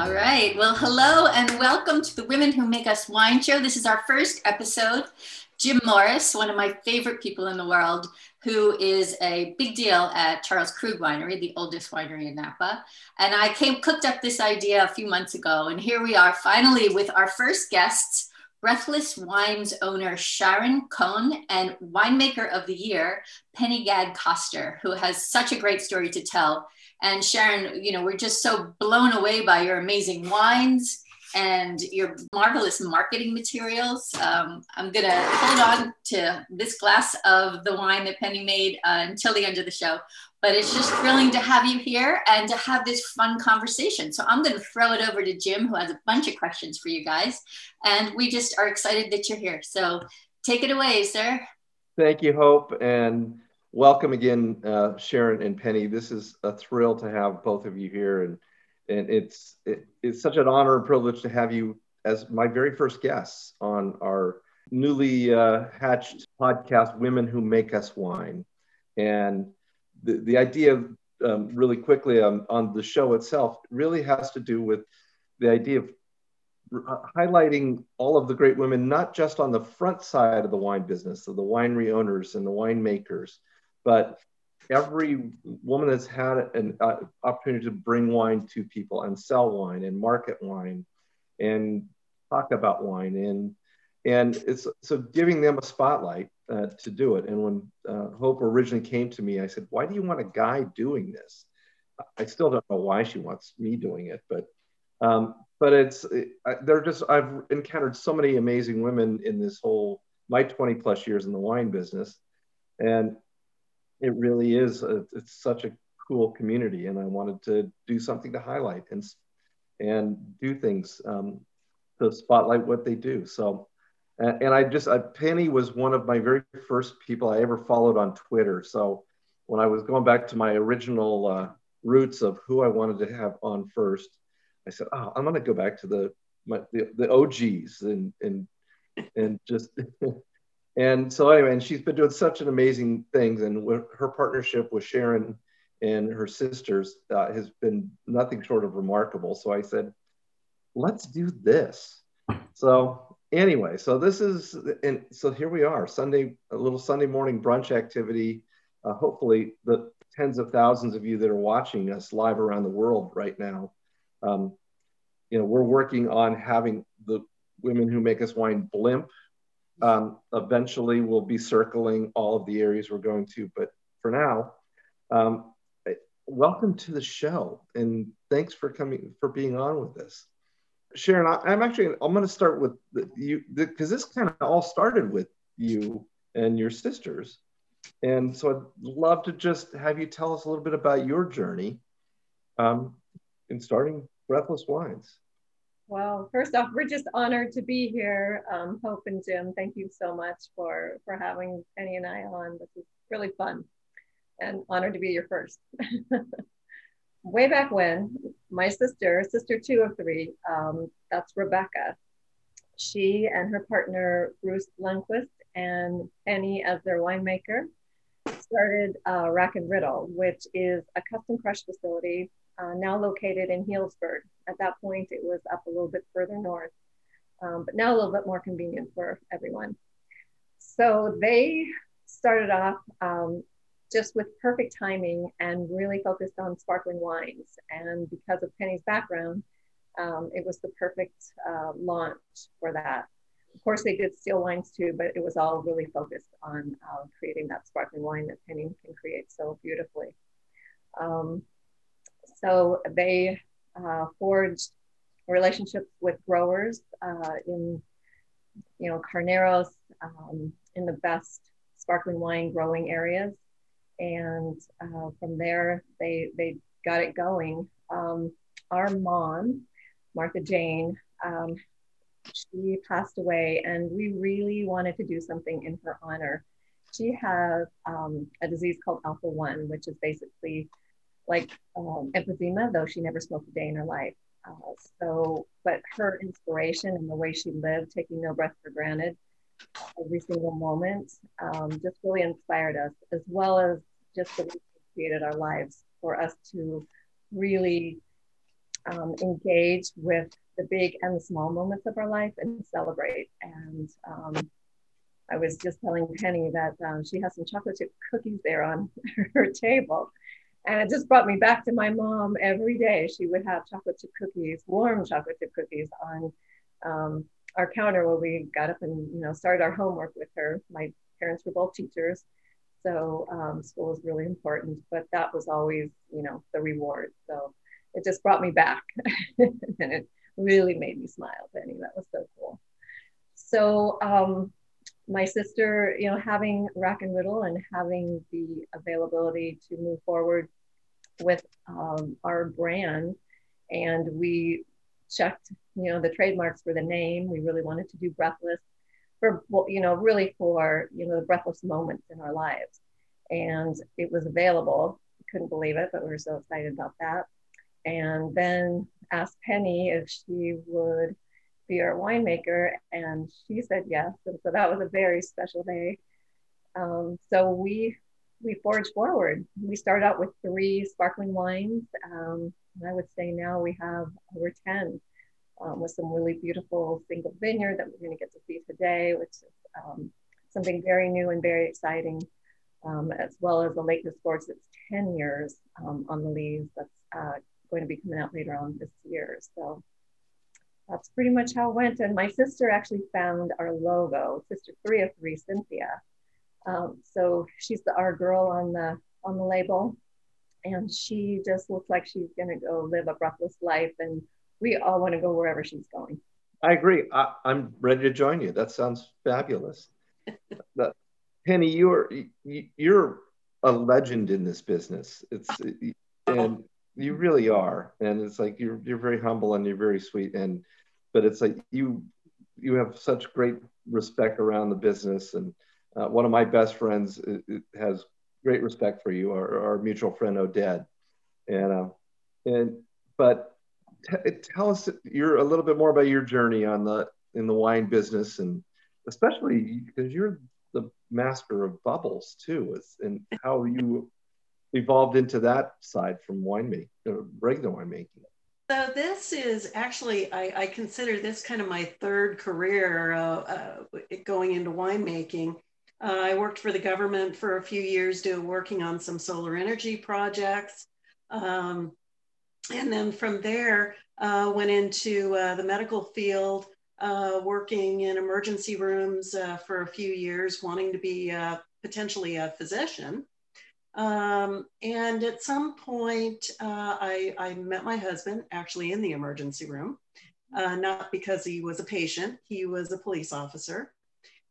All right. Well, hello and welcome to the Women Who Make Us Wine show. This is our first episode. Jim Morris, one of my favorite people in the world, who is a big deal at Charles Krug Winery, the oldest winery in Napa. And I came cooked up this idea a few months ago, and here we are finally with our first guests. Breathless Wines owner Sharon Cohn and winemaker of the year, Penny Gadd-Coster, who has such a great story to tell. And Sharon, you know, we're just so blown away by your amazing wines and your marvelous marketing materials. Um, I'm going to hold on to this glass of the wine that Penny made uh, until the end of the show. But it's just thrilling to have you here and to have this fun conversation. So I'm going to throw it over to Jim, who has a bunch of questions for you guys. And we just are excited that you're here. So take it away, sir. Thank you, Hope. And welcome again, uh, Sharon and Penny. This is a thrill to have both of you here. And and it's it, it's such an honor and privilege to have you as my very first guests on our newly uh, hatched podcast, Women Who Make Us Wine. And the, the idea, um, really quickly on, on the show itself, really has to do with the idea of highlighting all of the great women, not just on the front side of the wine business, of the winery owners and the winemakers, but every woman that's had an uh, opportunity to bring wine to people and sell wine and market wine and talk about wine and and it's so giving them a spotlight uh, to do it. And when uh, hope originally came to me i said why do you want a guy doing this? I still don't know why she wants me doing it but um, but it's it, they're just i've encountered so many amazing women in this whole my 20 plus years in the wine business. And it really is a, it's such a cool community and i wanted to do something to highlight and and do things um, to spotlight what they do. So and, and i just I, penny was one of my very first people i ever followed on twitter. So when i was going back to my original uh, roots of who i wanted to have on first i said oh i'm going to go back to the my, the, the og's and and and just and so anyway, and she's been doing such an amazing things, and her partnership with Sharon and her sisters uh, has been nothing short of remarkable. So I said, let's do this. So anyway, so this is, and so here we are, Sunday, a little Sunday morning brunch activity. Uh, hopefully, the tens of thousands of you that are watching us live around the world right now, um, you know, we're working on having the women who make us wine blimp um, eventually, we'll be circling all of the areas we're going to, but for now, um, welcome to the show and thanks for coming for being on with us. Sharon, I, am actually I'm going to start with the, you because this kind of all started with you and your sisters, and so I'd love to just have you tell us a little bit about your journey um, in starting Breathless Wines. Well, first off, we're just honored to be here. Um, Hope and Jim, thank you so much for, for having Penny and I on. This is really fun and honored to be your first. Way back when, my sister, sister two of three, um, that's Rebecca, she and her partner, Bruce Lundquist, and Penny as their winemaker, started uh, Rack and Riddle, which is a custom crush facility uh, now located in Healdsburg. At that point, it was up a little bit further north, um, but now a little bit more convenient for everyone. So they started off um, just with perfect timing and really focused on sparkling wines. And because of Penny's background, um, it was the perfect uh, launch for that. Of course, they did still wines too, but it was all really focused on uh, creating that sparkling wine that Penny can create so beautifully. Um, so they uh, forged relationships with growers uh, in, you know, Carneros, um, in the best sparkling wine growing areas. And uh, from there, they, they got it going. Um, our mom, Martha Jane, um, she passed away, and we really wanted to do something in her honor. She has um, a disease called alpha 1, which is basically like um, emphysema, though she never smoked a day in her life. Uh, so, but her inspiration and the way she lived, taking no breath for granted every single moment, um, just really inspired us, as well as just the way she created our lives for us to really um, engage with the big and the small moments of our life and celebrate. And um, I was just telling Penny that um, she has some chocolate chip cookies there on her table. And it just brought me back to my mom every day. She would have chocolate chip cookies, warm chocolate chip cookies on um, our counter when we got up and you know started our homework with her. My parents were both teachers, so um, school was really important. But that was always you know the reward. So it just brought me back, and it really made me smile, Penny. That was so cool. So um, my sister, you know, having Rack and Riddle and having the availability to move forward with um, our brand, and we checked, you know, the trademarks for the name. We really wanted to do breathless for, you know, really for, you know, the breathless moments in our lives. And it was available. Couldn't believe it, but we were so excited about that. And then asked Penny if she would be our winemaker, and she said yes. And so that was a very special day. Um, so we we forged forward. We started out with three sparkling wines. Um, I would say now we have over 10 um, with some really beautiful single vineyard that we're going to get to see today, which is um, something very new and very exciting, um, as well as the Lake Sports that's 10 years um, on the lees that's uh, going to be coming out later on this year. So that's pretty much how it went. And my sister actually found our logo, Sister Three of Three, Cynthia. Um, so she's the, our girl on the on the label, and she just looks like she's to go live a breathless life, and we all want to go wherever she's going. I agree. I, am ready to join you. That sounds fabulous. but Penny, you're you're a legend in this business. It's and you really are, and it's like you're you're very humble and you're very sweet, and but it's like you you have such great respect around the business, and uh, one of my best friends it, it has great respect for you, our, our mutual friend Oded, and uh, and but t- tell us you're a little bit more about your journey on the in the wine business, and especially because you're the master of bubbles too, is, and how you evolved into that side from winemaking, uh, regular winemaking. So this is actually, I, I, consider this kind of my third career uh, uh, going into winemaking. Uh, I worked for the government for a few years, doing working on some solar energy projects. Um, and then from there, uh, went into uh, the medical field, uh, working in emergency rooms for a few years, wanting to be potentially a physician. Um, and at some point, uh, I, I, met my husband actually in the emergency room, not because he was a patient, he was a police officer.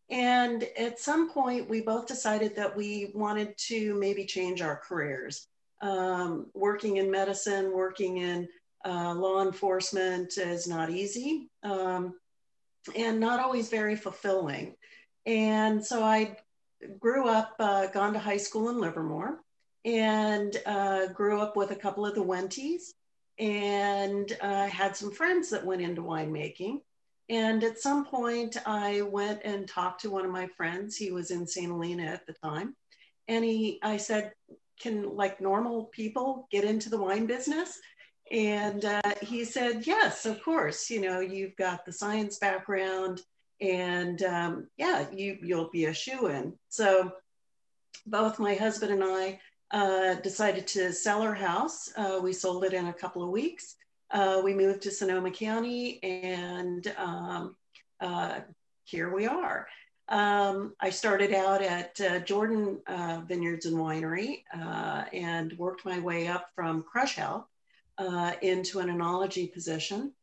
And at some point, we both decided that we wanted to maybe change our careers. Um, working in medicine, working in uh, law enforcement is not easy um, and not always very fulfilling. And so I grew up, uh, gone to high school in Livermore, and uh, grew up with a couple of the Wentes and uh, had some friends that went into winemaking. And at some point, I went and talked to one of my friends. He was in St. Helena at the time. And he, I said, can like normal people get into the wine business? And uh, he said, yes, of course. You know, you've got the science background and um, yeah, you, you'll be a shoe in. So both my husband and I uh, decided to sell our house. Uh, we sold it in a couple of weeks. Uh, we moved to Sonoma County and um, uh, here we are. Um, I started out at uh, Jordan uh, Vineyards and Winery and worked my way up from crush help into an enology position.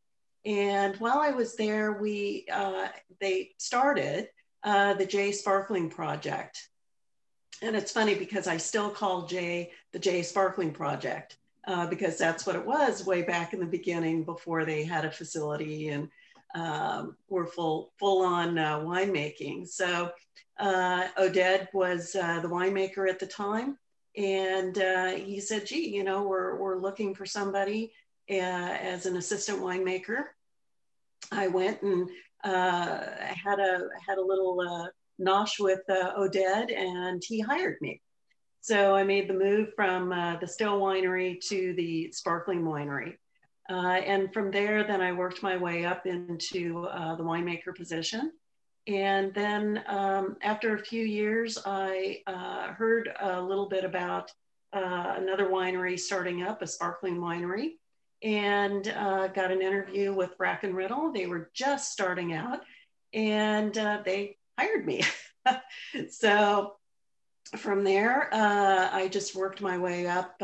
And while I was there, we uh, they started uh, the J Sparkling Project. And it's funny because I still call J the J Sparkling Project because that's what it was way back in the beginning before they had a facility and um, were full full on uh, winemaking. So uh, Oded was uh, the winemaker at the time, and uh, he said, "Gee, you know, we're we're looking for somebody uh, as an assistant winemaker." I went and uh, had a had a little nosh with Oded, and he hired me. So I made the move from the still winery to the sparkling winery. Uh, and from there, then I worked my way up into uh, the winemaker position. And then um, after a few years, I uh, heard a little bit about uh, another winery starting up, a sparkling winery, and uh, got an interview with Rack and Riddle. They were just starting out and uh, they hired me. so from there, I just worked my way up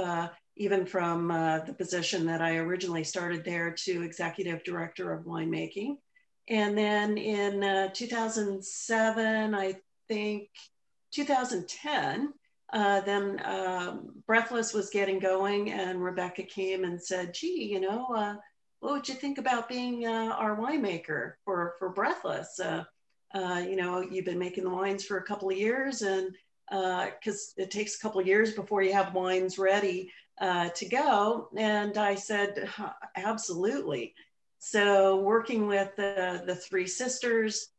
even from uh, the position that I originally started there to executive director of winemaking. And then in uh, 2007, I think 2010, uh, then um, Breathless was getting going, and Rebecca came and said, "Gee, you know, uh, what would you think about being uh, our winemaker for for Breathless? Uh, you know, you've been making the wines for a couple of years, and because it takes a couple of years before you have wines ready." uh, to go. And I said, absolutely. So working with the, the three sisters,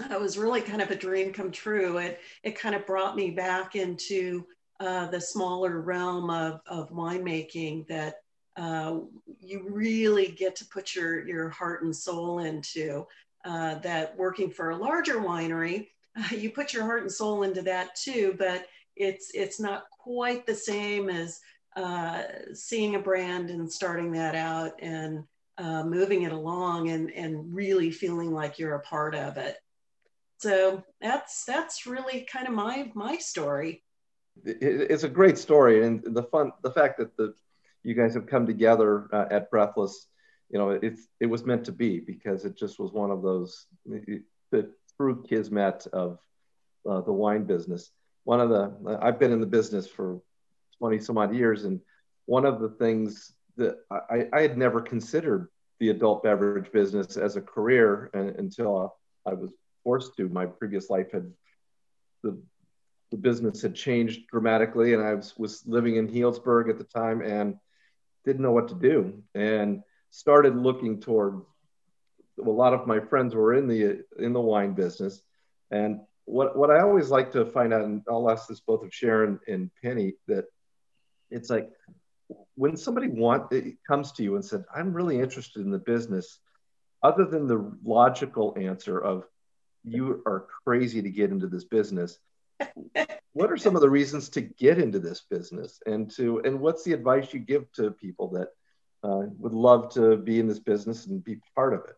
it was really kind of a dream come true. It, it kind of brought me back into uh, the smaller realm of, of winemaking that uh, you really get to put your, your heart and soul into. Uh, that working for a larger winery, you put your heart and soul into that too, but it's it's not quite the same as uh, seeing a brand and starting that out and uh, moving it along and, and really feeling like you're a part of it. So that's that's really kind of my my story. It's a great story, and the fun the fact that the you guys have come together uh, at Breathless, you know, it's it was meant to be because it just was one of those the true kismet of uh, the wine business. One of the I've been in the business for 20 some odd years. And one of the things that I, I had never considered the adult beverage business as a career and, until I was forced to. My previous life had the the business had changed dramatically, and I was, was living in Healdsburg at the time and didn't know what to do, and started looking toward. A lot of my friends were in the in the wine business, and what what I always like to find out, and I'll ask this both of Sharon and Penny, that it's like when somebody want it comes to you and said, "I'm really interested in the business," other than the logical answer of "You are crazy to get into this business." what are some of the reasons to get into this business, and to and what's the advice you give to people that uh, would love to be in this business and be part of it?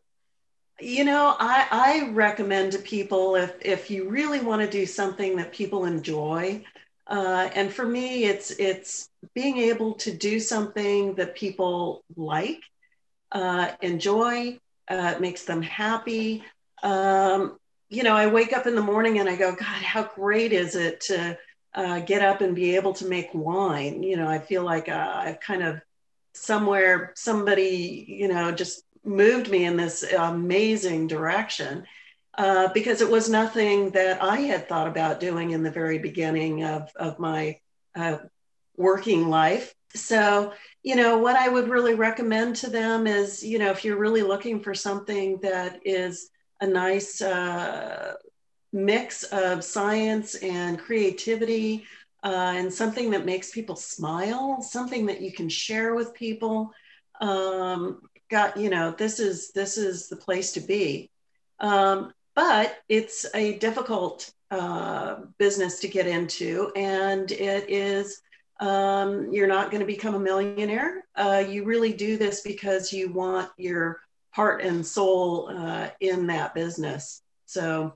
You know, I, I recommend to people if if you really want to do something that people enjoy, uh, and for me, it's it's being able to do something that people like, uh, enjoy, uh, makes them happy. Um, you know, I wake up in the morning and I go, God, how great is it to uh, get up and be able to make wine? You know, I feel like uh, I've kind of somewhere somebody, you know, just moved me in this amazing direction uh, because it was nothing that I had thought about doing in the very beginning of, of my uh, working life. So, you know, what I would really recommend to them is, you know, if you're really looking for something that is a nice uh, mix of science and creativity uh, and something that makes people smile, something that you can share with people. Um, got, you know, this is this is the place to be. Um, but it's a difficult uh, business to get into, and it is. Um, you're not going to become a millionaire. Uh, you really do this because you want your heart and soul uh, in that business. So,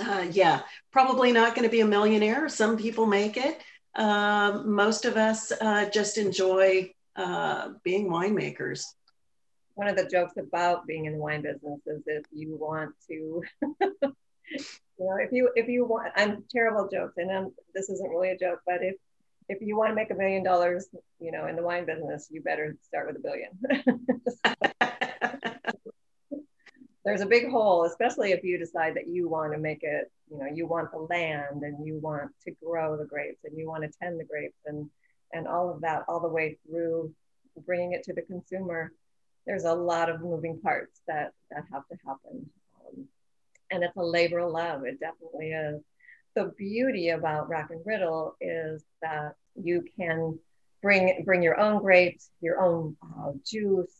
uh, yeah, probably not going to be a millionaire. Some people make it. Um, most of us uh, just enjoy uh, being winemakers one of the jokes about being in the wine business is if you want to you know if you if you want i'm terrible jokes and I'm, this isn't really a joke but if if you want to make a million dollars you know in the wine business you better start with a billion there's a big hole especially if you decide that you want to make it you know you want the land and you want to grow the grapes and you want to tend the grapes and and all of that all the way through bringing it to the consumer there's a lot of moving parts that that have to happen. Um, and it's a labor of love. It definitely is. The beauty about rack and riddle is that you can bring bring your own grapes, your own uh, juice,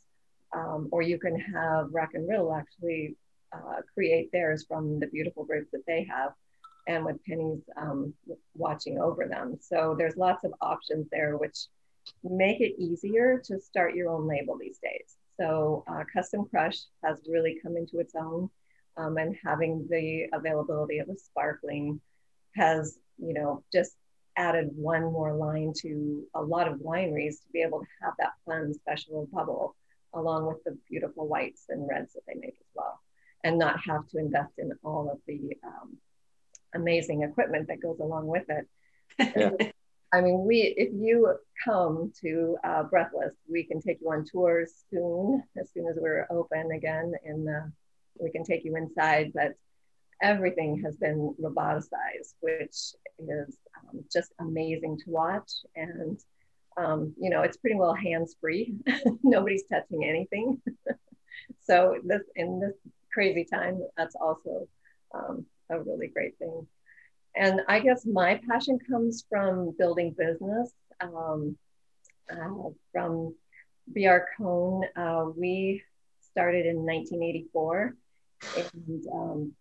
um, or you can have Rack and Riddle actually uh, create theirs from the beautiful grapes that they have, and with pennies um, watching over them. So there's lots of options there, which make it easier to start your own label these days. So uh, Custom Crush has really come into its own, um, and having the availability of a sparkling has, you know, just added one more line to a lot of wineries to be able to have that fun special bubble along with the beautiful whites and reds that they make as well and not have to invest in all of the um, amazing equipment that goes along with it yeah. i mean we if you come to uh, breathless we can take you on tours soon as soon as we're open again and uh, we can take you inside but everything has been roboticized, which is um, just amazing to watch. And, um, you know, it's pretty well hands free. Nobody's touching anything. so this in this crazy time, that's also um, a really great thing. And I guess my passion comes from building business. Um, uh, from BR Cohn, uh, we started in 1984, and um,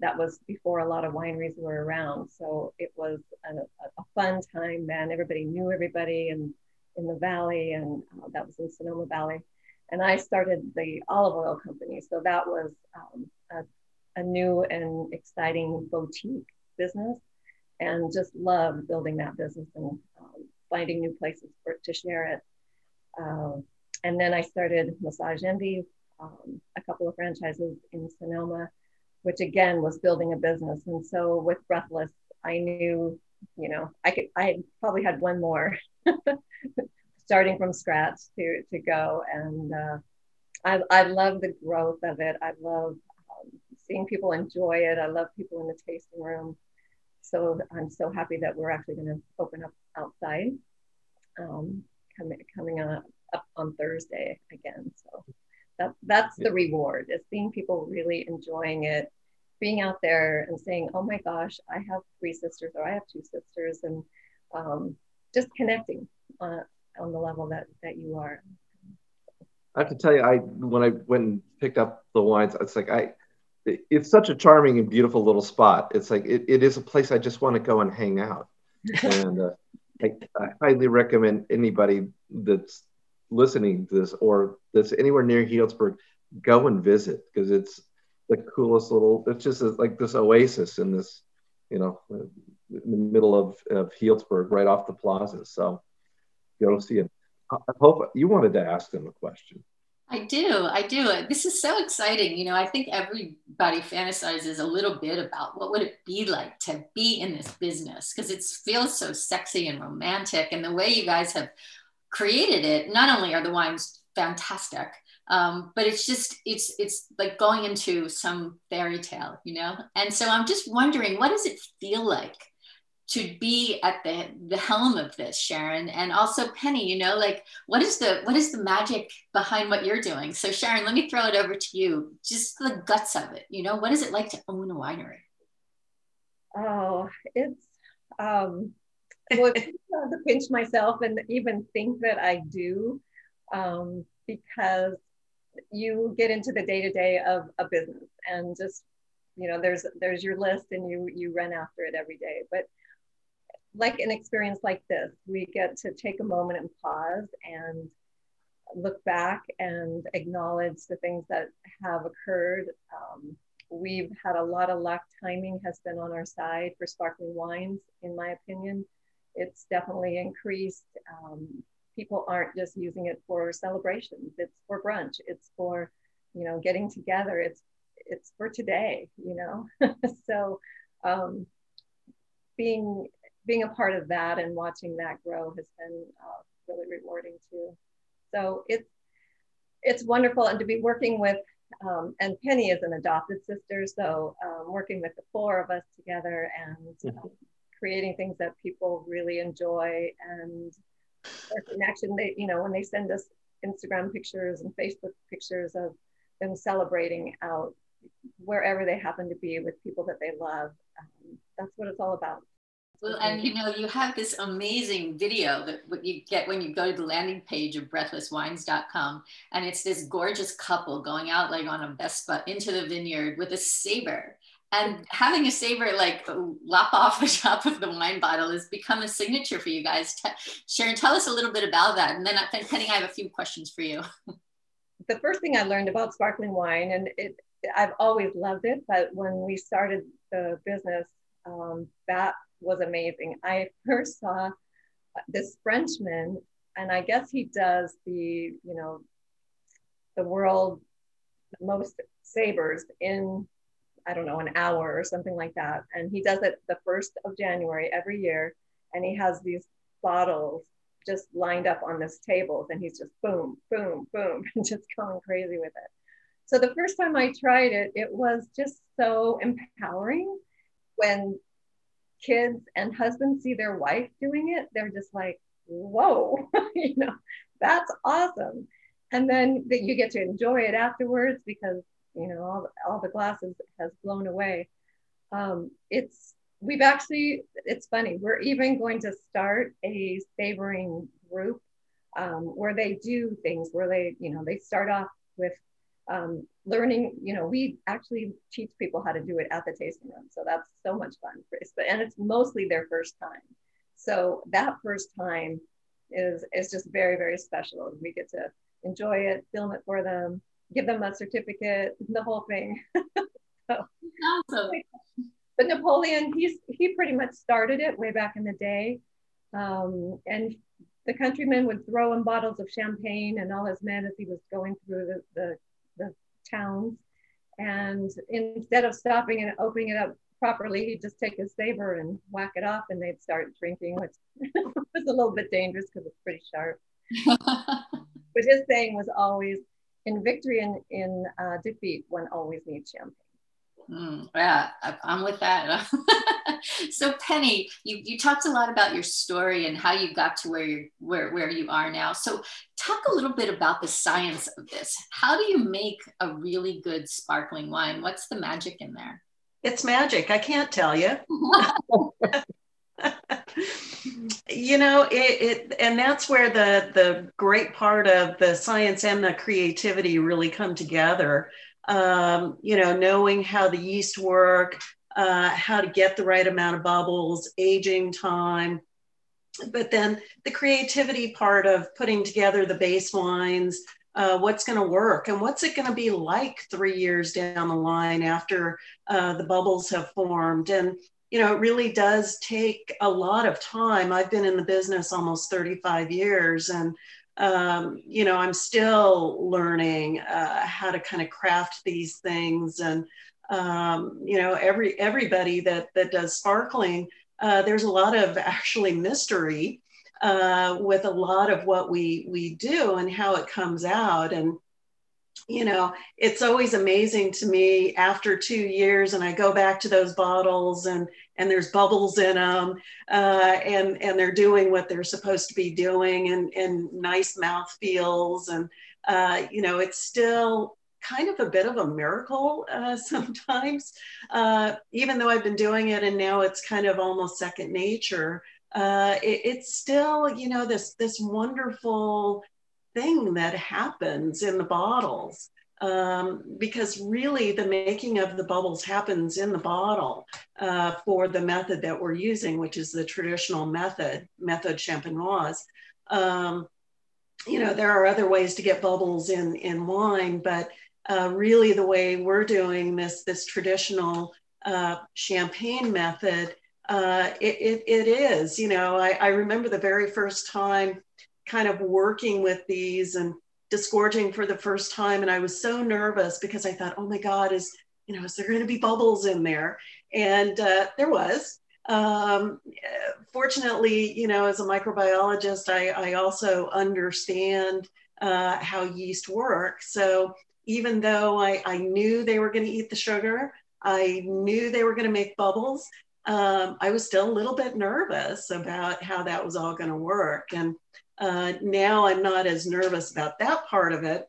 that was before a lot of wineries were around. So it was a, a fun time then. Everybody knew everybody and in the valley, and uh, that was in Sonoma Valley. And I started the olive oil company. So that was um, a, a, new and exciting boutique business, and just loved building that business and um, finding new places for to share it. Um, and then I started Massage Envy, um, a couple of franchises in Sonoma which again was building a business. And so with Breathless, I knew, you know, I could, I probably had one more starting from scratch to, to go. And uh, I, I love the growth of it. I love um, seeing people enjoy it. I love people in the tasting room. So I'm so happy that we're actually going to open up outside um, coming, coming on, up on Thursday again. So that, that's the reward is seeing people really enjoying it being out there and saying oh my gosh i have three sisters or i have two sisters and um, just connecting on, on the level that that you are. I have to tell you i when i went and picked up the wines it's like i it's such a charming and beautiful little spot. It's like it, it is a place i just want to go and hang out. And uh, I, I highly recommend anybody that's listening to this or that's anywhere near Healdsburg, go and visit because it's the coolest little. It's just like this oasis in this, you know, in the middle of, of Healdsburg, right off the plaza. So go see it. I hope you wanted to ask them a question. I do. I do. This is so exciting. You know, I think everybody fantasizes a little bit about what would it be like to be in this business because it feels so sexy and romantic. And the way you guys have created it, not only are the wines fantastic, um, but it's just it's it's like going into some fairy tale, you know. And so I'm just wondering, what does it feel like to be at the the helm of this, Sharon, and also Penny? You know, like what is the what is the magic behind what you're doing? So Sharon, let me throw it over to you. Just the guts of it. You know, what is it like to own a winery? Oh, it's um, well, to pinch myself and even think that I do, um, because you get into the day to day of a business and just you know there's there's your list and you you run after it every day. But like an experience like this, we get to take a moment and pause and look back and acknowledge the things that have occurred. Um, we've had a lot of luck. Timing has been on our side for sparkling wines, in my opinion it's definitely increased. Um, people aren't just using it for celebrations. It's for brunch. It's for, you know, getting together. It's it's for today. You know, so um, being being a part of that and watching that grow has been uh, really rewarding too. So it's it's wonderful, and to be working with um, and Penny is an adopted sister, so um, working with the four of us together and um, creating things that people really enjoy and connection. They, you know, when they send us Instagram pictures and Facebook pictures of them celebrating out wherever they happen to be with people that they love, um, that's what it's all about. Well, and you know, you have this amazing video that you get when you go to the landing page of breathlesswines.com, and it's this gorgeous couple going out like on a Vespa into the vineyard with a saber. And having a saber like lop off the top of the wine bottle has become a signature for you guys. Sharon, tell us a little bit about that. And then Penny, I have a few questions for you. The first thing I learned about sparkling wine, and it, I've always loved it, but when we started the business, um, that was amazing. I first saw this Frenchman, and I guess he does the, you know, the world most sabers in, I don't know, an hour or something like that. And he does it the first of January every year. And he has these bottles just lined up on this table. and he's just boom, boom, boom, and just going crazy with it. So the first time I tried it, it was just so empowering when kids and husbands see their wife doing it, they're just like, whoa, you know, that's awesome. And then that you get to enjoy it afterwards because, you know, all, all the glasses has blown away. Um, it's, we've actually, it's funny, we're even going to start a sabering group um, where they do things where they, you know, they start off with um, learning, you know, we actually teach people how to do it at the tasting room. So that's so much fun. But And it's mostly their first time. So that first time is, is just very, very special. We get to enjoy it, film it for them, give them a certificate, the whole thing. so, awesome. But Napoleon, he's, he pretty much started it way back in the day. Um, and the countrymen would throw him bottles of champagne and all his men as he was going through the, the the towns. And instead of stopping and opening it up properly, he'd just take his saber and whack it off and they'd start drinking, which was a little bit dangerous because it's pretty sharp. but his saying was always, in victory and in uh, defeat, one always needs champagne. Mm, yeah, I'm with that. so Penny, you, you talked a lot about your story and how you got to where you where, where you are now. So talk a little bit about the science of this. How do you make a really good sparkling wine? What's the magic in there? It's magic. I can't tell you. you know it, it, and that's where the the great part of the science and the creativity really come together um, you know, knowing how the yeast work, uh, how to get the right amount of bubbles, aging time. But then the creativity part of putting together the base wines, uh, what's going to work and what's it going to be like three years down the line after uh, the bubbles have formed. And, you know, it really does take a lot of time. I've been in the business almost 35 years and um, you know, I'm still learning uh, how to kind of craft these things. And, um, you know, every everybody that, that does sparkling, uh, there's a lot of actually mystery uh, with a lot of what we, we do and how it comes out. And, you know, it's always amazing to me after two years, and I go back to those bottles and and there's bubbles in them, uh, and and they're doing what they're supposed to be doing, and and nice mouth feels, and uh, you know, it's still kind of a bit of a miracle uh, sometimes, uh, even though I've been doing it and now it's kind of almost second nature. Uh, it, it's still, you know, this this wonderful thing that happens in the bottles. Um, because really the making of the bubbles happens in the bottle uh, for the method that we're using, which is the traditional method, method champenoise. Um, you know, there are other ways to get bubbles in, in wine, but uh, really the way we're doing this, this traditional uh, champagne method, uh, it, it, it is, you know, I, I remember the very first time kind of working with these and disgorging for the first time. And I was so nervous because I thought, oh my God, is, you know, is there going to be bubbles in there? And uh, there was. Um, fortunately, you know, as a microbiologist, I, I also understand uh, how yeast work. So even though I, I knew they were going to eat the sugar, I knew they were going to make bubbles. Um, I was still a little bit nervous about how that was all going to work. And uh, now I'm not as nervous about that part of it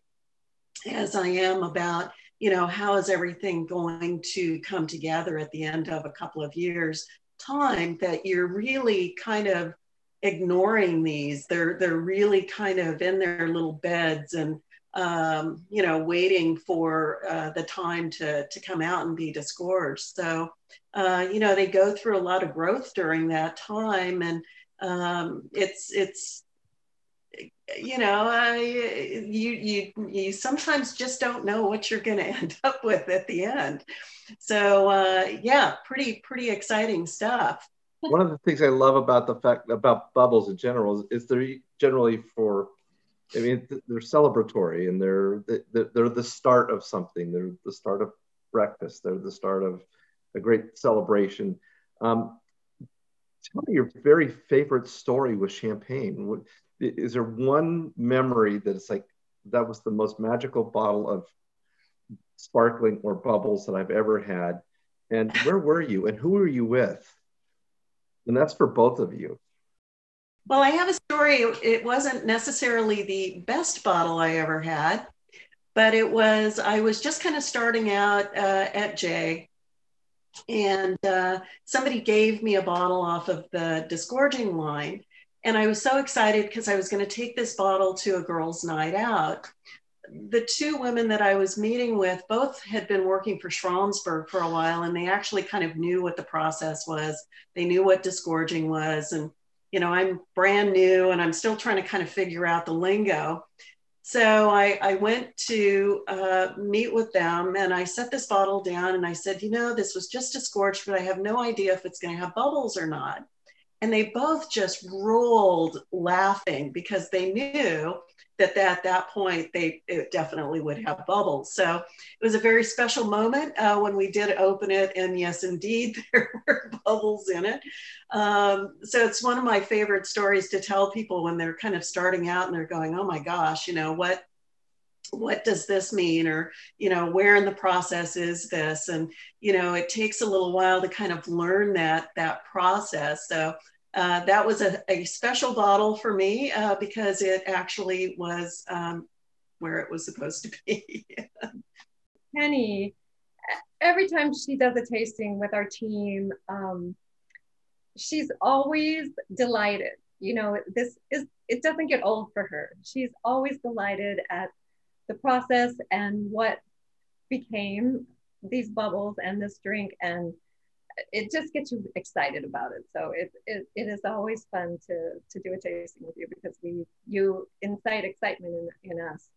as I am about, you know, how is everything going to come together at the end of a couple of years time that you're really kind of ignoring these. They're they're really kind of in their little beds and um, you know waiting for uh, the time to to come out and be disgorged. So uh, you know they go through a lot of growth during that time, and um, it's it's you know I, you you you sometimes just don't know what you're going to end up with at the end. So uh, yeah, pretty pretty exciting stuff one of the things I love about the fact about bubbles in general is, they're generally for, I mean, they're celebratory and they're they're the start of something. They're the start of breakfast. They're the start of a great celebration. Um, tell me your very favorite story with champagne. What, is there one memory that it's like that was the most magical bottle of sparkling or bubbles that I've ever had? And where were you? And who were you with? And that's for both of you. Well, I have a story. It wasn't necessarily the best bottle I ever had, but it was, I was just kind of starting out uh, at J. And uh, somebody gave me a bottle off of the disgorging line. And I was so excited because I was going to take this bottle to a girls' night out the two women that I was meeting with both had been working for Schramsberg for a while and they actually kind of knew what the process was. They knew what disgorging was. And, you know, I'm brand new and I'm still trying to kind of figure out the lingo. So I, I went to uh, meet with them and I set this bottle down and I said, you know, this was just disgorged, but I have no idea if it's going to have bubbles or not. And they both just rolled laughing because they knew that at that point they definitely would have bubbles. So it was a very special moment uh, when we did open it, and yes, indeed, there were bubbles in it. Um, so it's one of my favorite stories to tell people when they're kind of starting out and they're going, "Oh my gosh, you know what." what does this mean or you know where in the process is this and you know it takes a little while to kind of learn that that process so uh, that was a, a, special bottle for me uh, because it actually was um, where it was supposed to be. Penny, every time she does a tasting with our team, um, she's always delighted. You know, this is, it doesn't get old for her. She's always delighted at the process and what became these bubbles and this drink. And it just gets you excited about it. So it, it, it is always fun to, to do a tasting with you because we you incite excitement in, in us.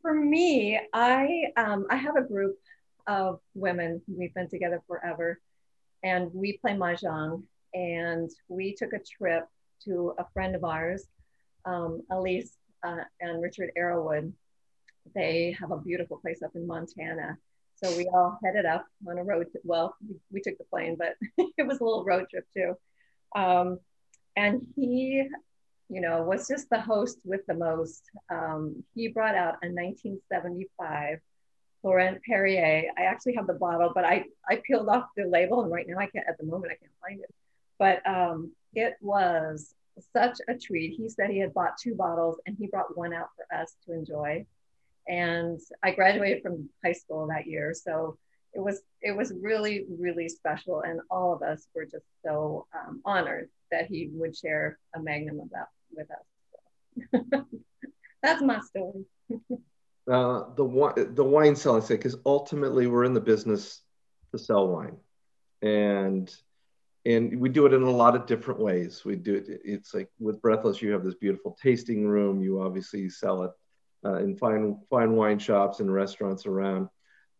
For me, I um, I have a group of women. We've been together forever, and we play mahjong. And we took a trip to a friend of ours, um, Elise uh, and Richard Arrowood. They have a beautiful place up in Montana so we all headed up on a road. well, we, we, took the plane, but it was a little road trip too. Um, and he, you know, was just the host with the most. Um, he brought out a 1975 Laurent Perrier. I actually have the bottle, but I, I peeled off the label and right now I can't, at the moment, I can't find it. But um, it was such a treat. He said he had bought two bottles and he brought one out for us to enjoy and I graduated from high school that year. So it was it was really really special, and all of us were just so um, honored that he would share a magnum of that with us. So. That's my story. uh, the the wine selling side, because ultimately we're in the business to sell wine, and and we do it in a lot of different ways. We do it. It's like with Breathless, you have this beautiful tasting room. You obviously sell it uh, in fine fine wine shops and restaurants around.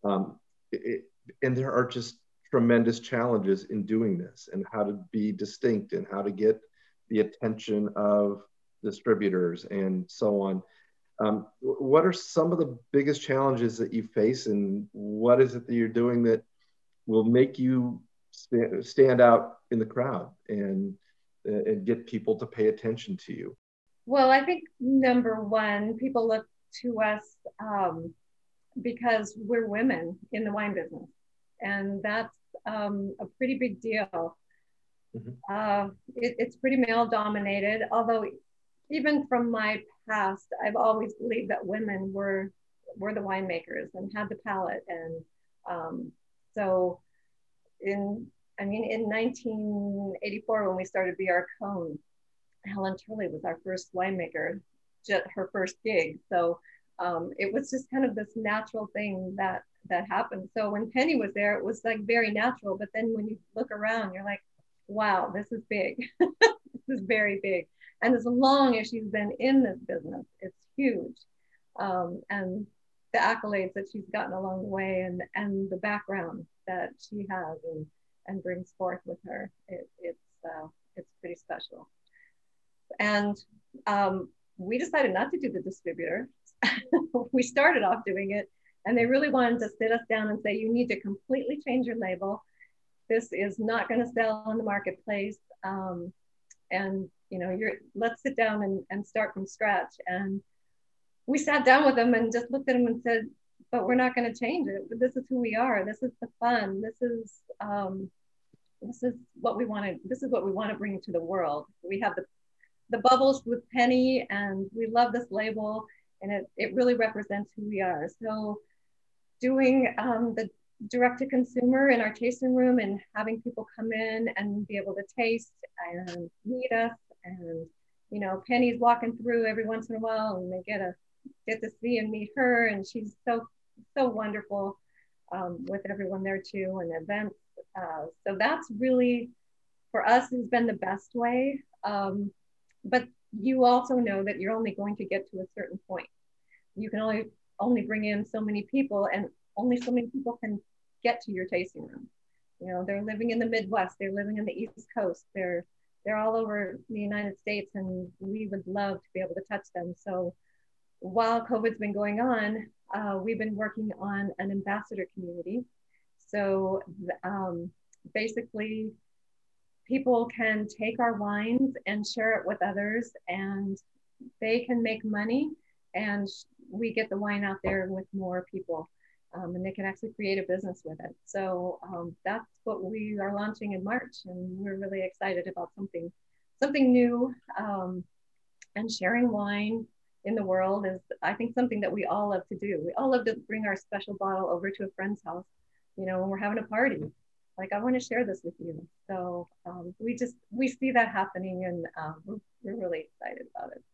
Um, it, and there are just tremendous challenges in doing this and how to be distinct and how to get the attention of distributors and so on. Um, what are some of the biggest challenges that you face and what is it that you're doing that will make you stand, stand out in the crowd and, and get people to pay attention to you? Well, I think number one, people look to us um, because we're women in the wine business. And that's um, a pretty big deal. Mm-hmm. Uh, it, it's pretty male dominated, although even from my past, I've always believed that women were were the winemakers and had the palate. And um, so in I mean, in 1984, when we started BR Cohn, Helen Turley was our first winemaker, just her first gig. So um, it was just kind of this natural thing that that happened. So when Penny was there, it was like very natural. But then when you look around, you're like, wow, this is big. this is very big. And as long as she's been in this business, it's huge. Um, and the accolades that she's gotten along the way and, and the background that she has and, and brings forth with her, it, it's, uh, it's pretty special. And um, we decided not to do the distributor. we started off doing it and they really wanted to sit us down and say, you need to completely change your label. This is not going to sell in the marketplace. Um, and you know, you're let's sit down and, and start from scratch. And we sat down with them and just looked at them and said, but we're not going to change it. This is who we are. This is the fun. This is um, this is what we want to. This is what we want to bring to the world. We have the the bubbles with Penny, and we love this label, and it it really represents who we are. So doing um, the direct to consumer in our tasting room and having people come in and be able to taste and meet us and you know penny's walking through every once in a while and they get a get to see and meet her and she's so so wonderful um, with everyone there too and events uh, so that's really for us has been the best way um, but you also know that you're only going to get to a certain point you can only only bring in so many people and only so many people can get to your tasting room. You know, they're living in the Midwest, they're living in the East Coast, they're they're all over the United States, and we would love to be able to touch them. So while COVID's been going on, uh, we've been working on an ambassador community. So um, basically, people can take our wines and share it with others, and they can make money, and we get the wine out there with more people um, and they can actually create a business with it. So um, that's what we are launching in March, and we're really excited about something something new. Um, and sharing wine in the world is, I think, something that we all love to do. We all love to bring our special bottle over to a friend's house, you know, when we're having a party. Like I want to share this with you. So um, we just we see that happening, and um, we're, we're really excited about it.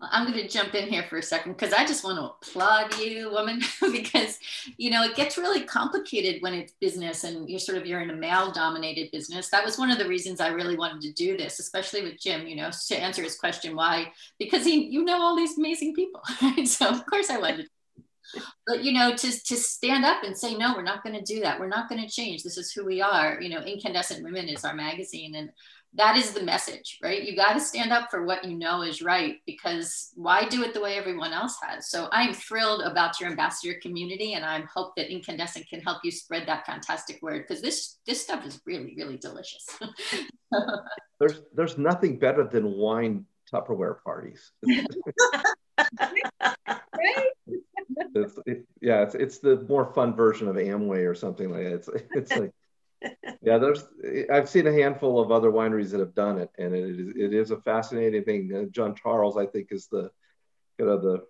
I'm going to jump in here for a second because I just want to applaud you, woman, because you know it gets really complicated when it's business and you're sort of you're in a male-dominated business. That was one of the reasons I really wanted to do this, especially with Jim. You know, to answer his question, why? Because he, you know, all these amazing people, right? So of course I wanted. To. But you know, to to stand up and say no, we're not going to do that. We're not going to change. This is who we are. You know, Incandescent Women is our magazine, and that is the message, right? You got to stand up for what you know is right because why do it the way everyone else has? So I'm thrilled about your ambassador community, and I hope that Incandescent can help you spread that fantastic word because this this stuff is really really delicious. there's there's nothing better than wine Tupperware parties. it's, it, yeah, it's, it's the more fun version of Amway or something like that. It's, it's like yeah, there's I've seen a handful of other wineries that have done it, and it is it is a fascinating thing. Uh, Jean-Charles, I think, is the you know the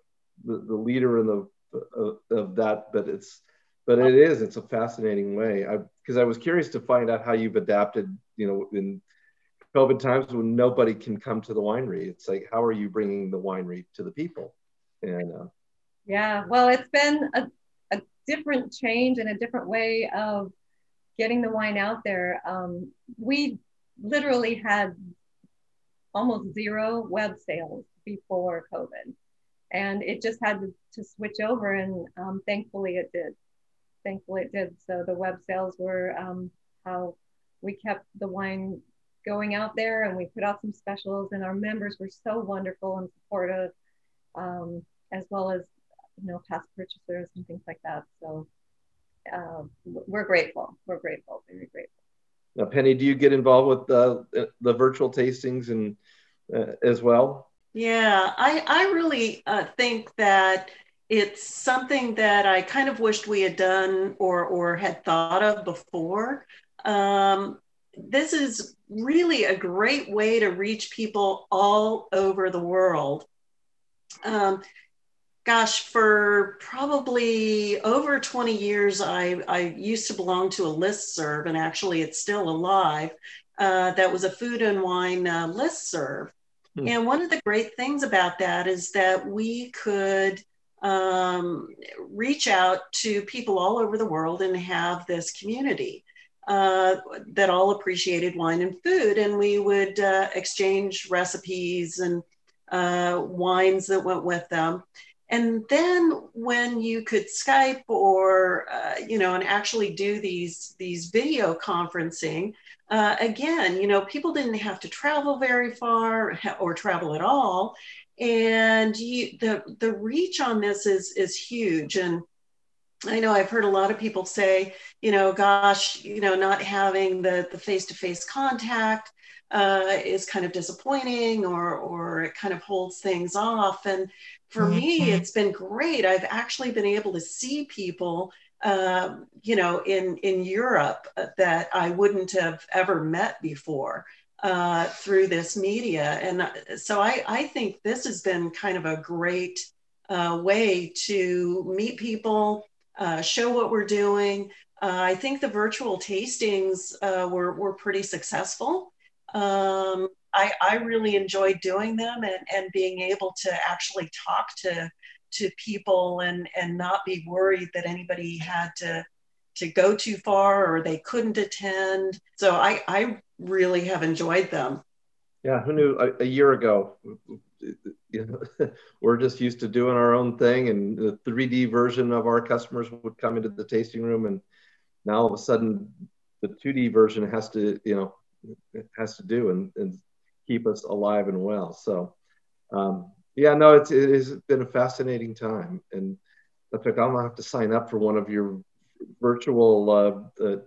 the, the leader in the of, of that, but it's but it is it's a fascinating way. I because I was curious to find out how you've adapted. You know, in COVID times when nobody can come to the winery, it's like how are you bringing the winery to the people? And uh, yeah, well, it's been a, a different change and a different way of getting the wine out there. Um, we literally had almost zero web sales before COVID, and it just had to, switch over, and um, thankfully it did. Thankfully it did. So the web sales were um, how we kept the wine going out there, and we put out some specials, and our members were so wonderful and supportive, um, as well as you know past purchasers and things like that. So uh, we're grateful. We're grateful, very grateful. Now, Penny, do you get involved with the, the virtual tastings and uh, as well? Yeah, I, I really uh, think that it's something that I kind of wished we had done or, or had thought of before. Um, this is really a great way to reach people all over the world. Um, gosh, for probably over 20 years, I, I used to belong to a list serve, and actually it's still alive. Uh, that was a food and wine uh, list serve. Hmm. And one of the great things about that is that we could um, reach out to people all over the world and have this community uh, that all appreciated wine and food. And we would uh, exchange recipes and uh, wines that went with them. And then when you could Skype or, uh, you know, and actually do these, these video conferencing, uh, again, you know, people didn't have to travel very far or travel at all. And you, the, the reach on this is, is huge. And I know I've heard a lot of people say, you know, gosh, you know, not having the, the face-to-face contact uh, is kind of disappointing or, or it kind of holds things off. And for mm-hmm. me, it's been great. I've actually been able to see people um, you know, in in Europe uh, that I wouldn't have ever met before uh, through this media, and uh, so I I think this has been kind of a great uh, way to meet people, uh, show what we're doing. Uh, I think the virtual tastings were were pretty successful. Um, I, I really enjoyed doing them and, and being able to actually talk to to people and and not be worried that anybody had to to go too far or they couldn't attend. So I I really have enjoyed them. Yeah, who knew a, a year ago? You know, we're just used to doing our own thing, and the 3D version of our customers would come into the tasting room, and now all of a sudden the 2D version has to, you know, has to do and, and keep us alive and well. So um, yeah, no, it's it has been a fascinating time, and in fact, I'm gonna have to sign up for one of your virtual uh, uh,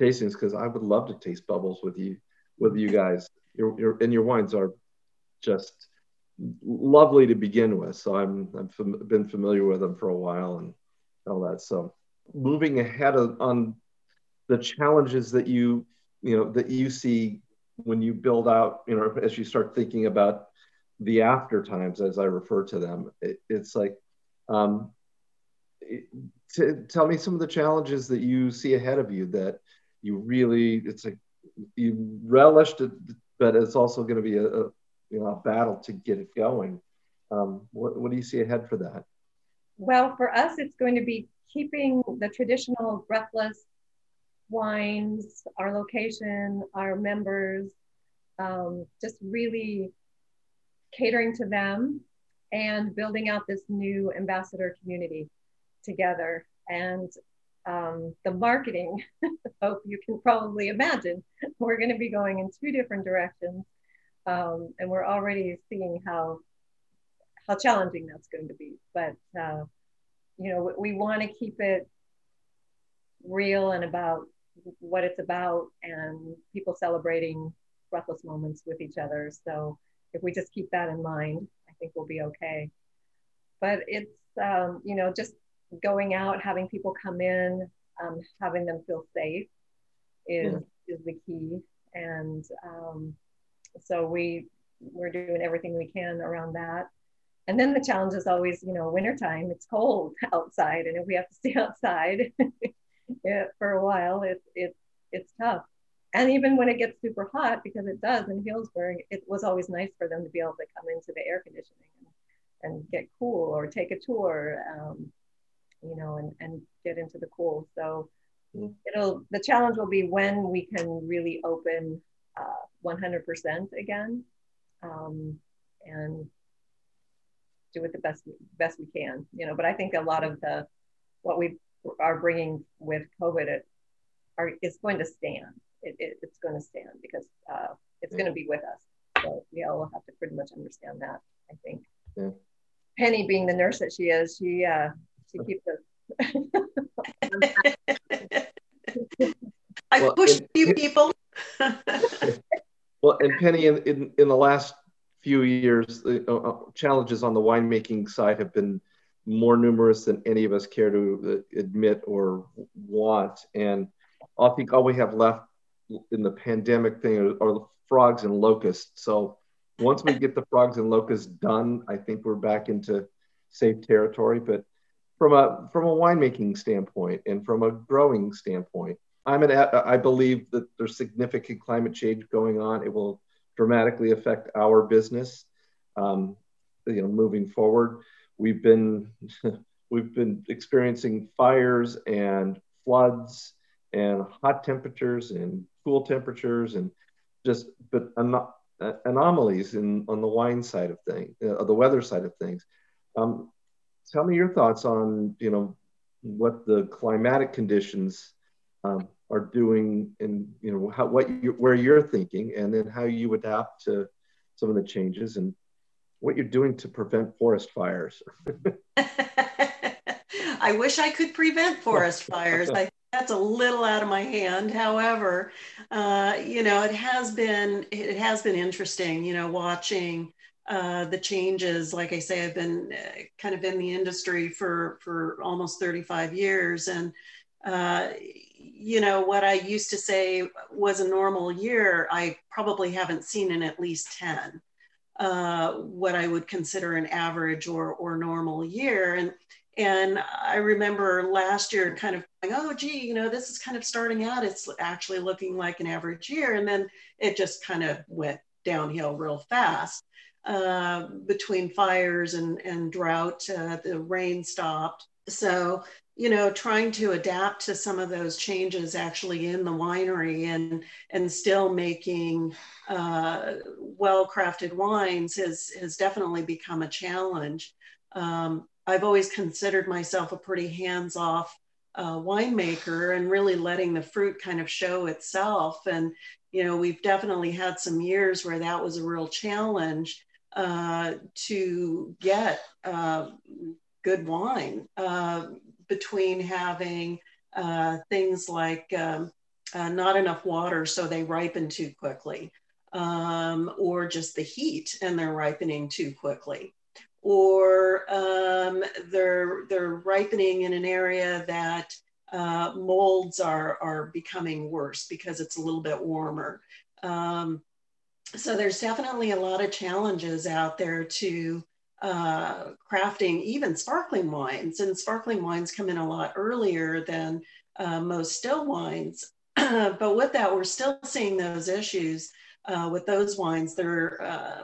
tastings because I would love to taste bubbles with you with you guys. Your, your and your wines are just lovely to begin with. So I'm I've fam- been familiar with them for a while and all that. So moving ahead of, on the challenges that you you know that you see when you build out you know as you start thinking about the after times, as I refer to them. It, it's like, um, it, tell me some of the challenges that you see ahead of you that you really, it's like you relished it, but it's also going to be a, a, you know, a battle to get it going. Um, what, what do you see ahead for that? Well, for us, it's going to be keeping the traditional breathless wines, our location, our members, um, just really catering to them and building out this new ambassador community together. And um, the marketing, hope you can probably imagine, we're going to be going in two different directions. Um, and we're already seeing how how challenging that's going to be. But uh, you know, we, we want to keep it real and about what it's about, and people celebrating breathless moments with each other. So if we just keep that in mind, I think we'll be okay. But it's, um, you know, just going out, having people come in, um, having them feel safe is, yeah. is the key. And um, so we, we're doing everything we can around that. And then the challenge is always, you know, wintertime, it's cold outside. And if we have to stay outside yeah, for a while, it, it, it's tough and even when it gets super hot because it does in Healdsburg, it was always nice for them to be able to come into the air conditioning and, and get cool or take a tour, um, you know, and, and get into the cool. So mm. it'll the challenge will be when we can really open uh, 100% again um, and do it the best best we can, you know. But I think a lot of the what we are bringing with COVID it, are is going to stand it, it, it's going to stand because uh, it's going to be with us. So we all have to pretty much understand that. I think. Yeah. Penny, being the nurse that she is, she uh, she keeps us. I well, pushed you people. well, and Penny, in, in, in the last few years, the uh, uh, challenges on the winemaking side have been more numerous than any of us care to uh, admit or want. And I think all we have left in the pandemic thing are, are frogs and locusts. So once we get the frogs and locusts done, I think we're back into safe territory. But from a from a winemaking standpoint and from a growing standpoint, I'm an, I believe that there's significant climate change going on. It will dramatically affect our business. Um, you know, moving forward, we've been we've been experiencing fires and floods and hot temperatures and cool temperatures and just but an- anomalies in on the wine side of things, uh, the weather side of things. Um, tell me your thoughts on you know what the climatic conditions um, are doing and you know how what you where you're thinking and then how you adapt to some of the changes and what you're doing to prevent forest fires. I wish I could prevent forest fires. I that's a little out of my hand. However, uh, you know, it has been it has been interesting. You know, watching uh, the changes. Like I say, I've been uh, kind of in the industry for for almost 35 years, and uh, you know what I used to say was a normal year. I probably haven't seen in at least 10. Uh, what I would consider an average or or normal year, and and I remember last year kind of going, oh, gee, you know, this is kind of starting out. It's actually looking like an average year. And then it just kind of went downhill real fast. Uh, between fires and, and drought, uh, the rain stopped. So, you know, trying to adapt to some of those changes actually in the winery and, and still making uh, well crafted wines has, has definitely become a challenge. Um, I've always considered myself a pretty hands off uh, winemaker and really letting the fruit kind of show itself. And, you know, we've definitely had some years where that was a real challenge uh, to get uh, good wine uh, between having uh, things like um, uh, not enough water so they ripen too quickly. Um, or just the heat and they're ripening too quickly or um, they're they're ripening in an area that uh, molds are are becoming worse because it's a little bit warmer. Um, so there's definitely a lot of challenges out there to uh, crafting even sparkling wines, and sparkling wines come in a lot earlier than uh, most still wines. but with that, we're still seeing those issues uh, with those wines. They're uh,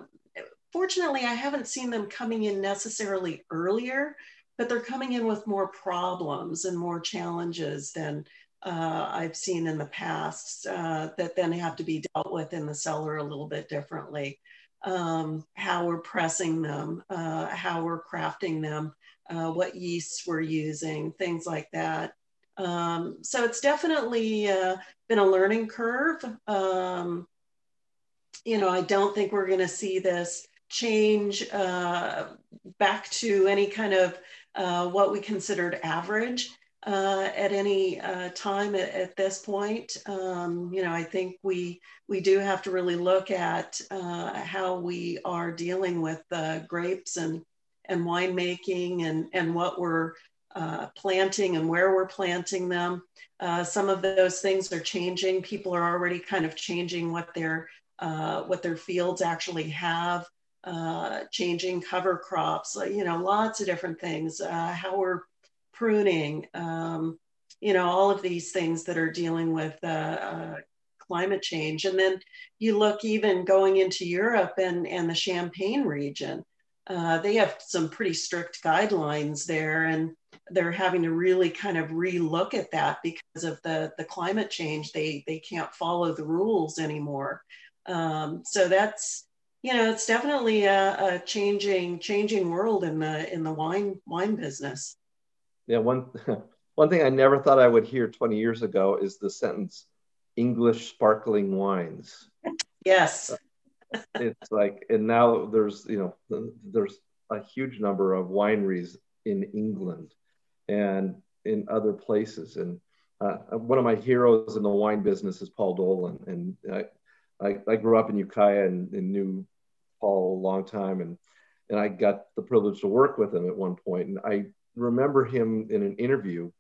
Fortunately, I haven't seen them coming in necessarily earlier, but they're coming in with more problems and more challenges than uh, I've seen in the past uh, that then have to be dealt with in the cellar a little bit differently. Um, how we're pressing them, uh, how we're crafting them, uh, what yeasts we're using, things like that. Um, so it's definitely uh, been a learning curve. Um, you know, I don't think we're going to see this change uh, back to any kind of uh, what we considered average uh, at any uh, time at, at, this point. Um, you know, I think we we do have to really look at uh, how we are dealing with grapes and and winemaking and and what we're uh, planting and where we're planting them. some of those things are changing. People are already kind of changing what their what their fields actually have uh, changing cover crops, you know, lots of different things, uh, how we're pruning, um, you know, all of these things that are dealing with uh, uh, climate change. And then you look even going into Europe and, and the Champagne region, uh, they have some pretty strict guidelines there and they're having to really kind of relook at that because of the, the climate change. They, they can't follow the rules anymore. Um, so that's, you know it's definitely a, a, changing changing world in the in the wine wine business yeah one one thing i never thought i would hear 20 years ago is the sentence english sparkling wines. Yes. It's like and now there's you know there's a huge number of wineries in england and in other places. And uh, one of my heroes in the wine business is paul dolan. And I, I, I grew up in Ukiah and, and, knew Paul a long time, and and I got the privilege to work with him at one. And I remember him in an interview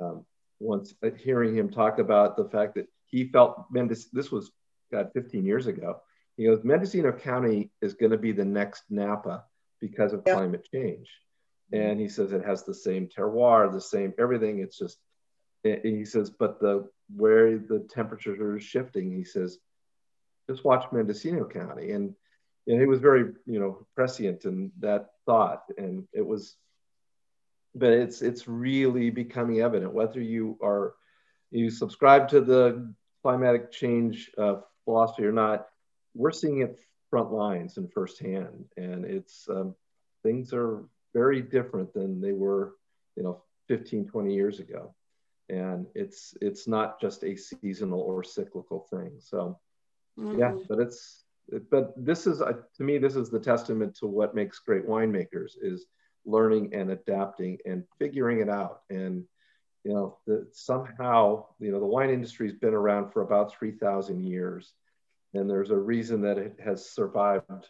um, once uh, hearing him talk about the fact that he felt Mendes. This was God 15 years ago. He goes, Mendocino County is going to be the next Napa because of climate change. and he says it has the same terroir, the same everything. It's just he says, but the where the temperatures are shifting, he says, just watch Mendocino County, and and he was very you know prescient in that thought, and it was, but it's it's really becoming evident whether you are you subscribe to the climatic change uh, philosophy or not, we're seeing it front lines and firsthand, and it's um, things are very different than they were, you know, 15, 20 years ago. And it's it's not just a seasonal or cyclical thing. So, mm-hmm. yeah, but it's but this is to me this is the testament to what makes great winemakers is learning and adapting and figuring it out. And you know the, somehow you know the wine industry has been around for about 3000 years and there's a reason that it has survived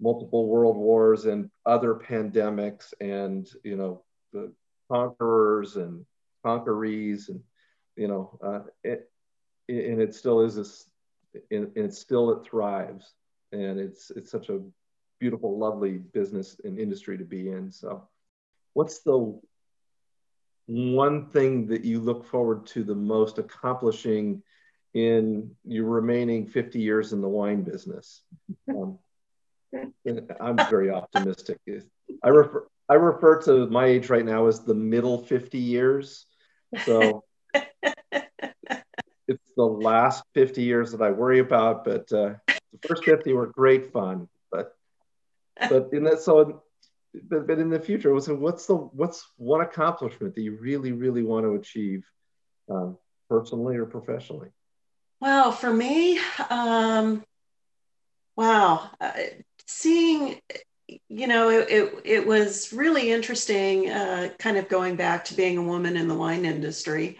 multiple world wars and other pandemics and you know the conquerors and conquerees and you know uh, it, and it still is this and, and still it thrives. And it's it's such a beautiful lovely business and industry to be in so what's the one thing that you look forward to the most accomplishing in your remaining 50 years in the wine business um, I'm very optimistic. I refer I refer to my age right now as the middle 50 years. So it's the last 50 years that I worry about, but uh, the first 50 were great fun. But but in that so but, but in the future, so what's the what's one accomplishment that you really really want to achieve um, personally or professionally? Well, for me, um, wow, uh, seeing you know it, it, it, was really interesting uh, kind of going back to being a woman in the wine industry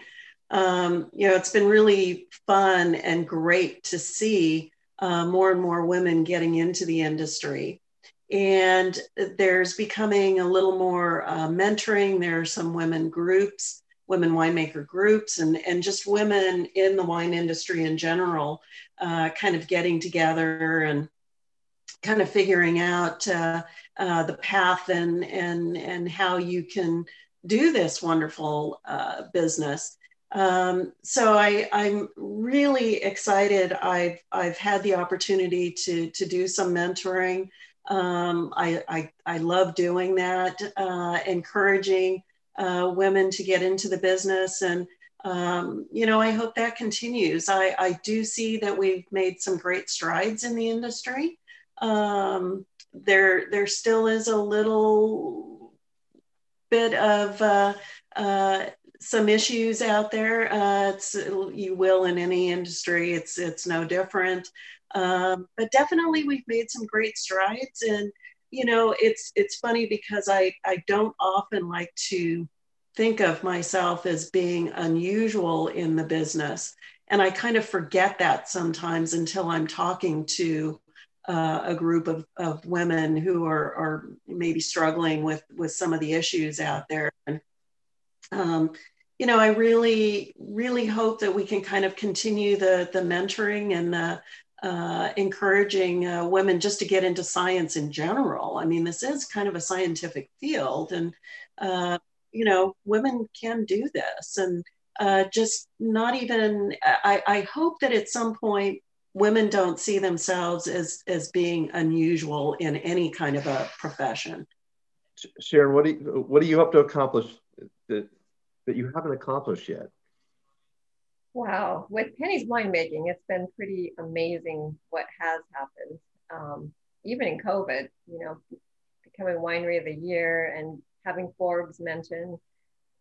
um, you know it's been really fun and great to see uh, more and more women getting into the industry and there's becoming a little more uh, mentoring there are some women groups women winemaker groups and, and just women in the wine industry in general uh, kind of getting together and kind of figuring out uh, uh, the path and and and how you can do this wonderful uh, business. Um, so I, I'm really excited. I've I've had the opportunity to to do some mentoring. Um, I, I, I love doing that, uh, encouraging uh, women to get into the business and um, you know, I hope that continues. I, I do see that we've made some great strides in the industry um, there there still is a little bit of uh, uh, some issues out there. Uh, it's you will in any industry. It's it's no different. Um, but definitely we've made some great strides and you know it's it's funny because I I don't often like to think of myself as being unusual in the business and I kind of forget that sometimes until I'm talking to uh, a group of, of women who are, are maybe struggling with, with some of the issues out there. And, um, you know, I really, really hope that we can kind of continue the, the mentoring and the uh, encouraging uh, women just to get into science in general. I mean, this is kind of a scientific field, and uh, you know, women can do this, and uh, just not even. I, I hope that at some point women don't see themselves as as being unusual in any kind of a profession. Sharon, what do you, what do you hope to accomplish that that you haven't accomplished yet? Wow, with Penny's winemaking, it's been pretty amazing what has happened. Um, even in COVID, you know, becoming winery of the year and having Forbes mention,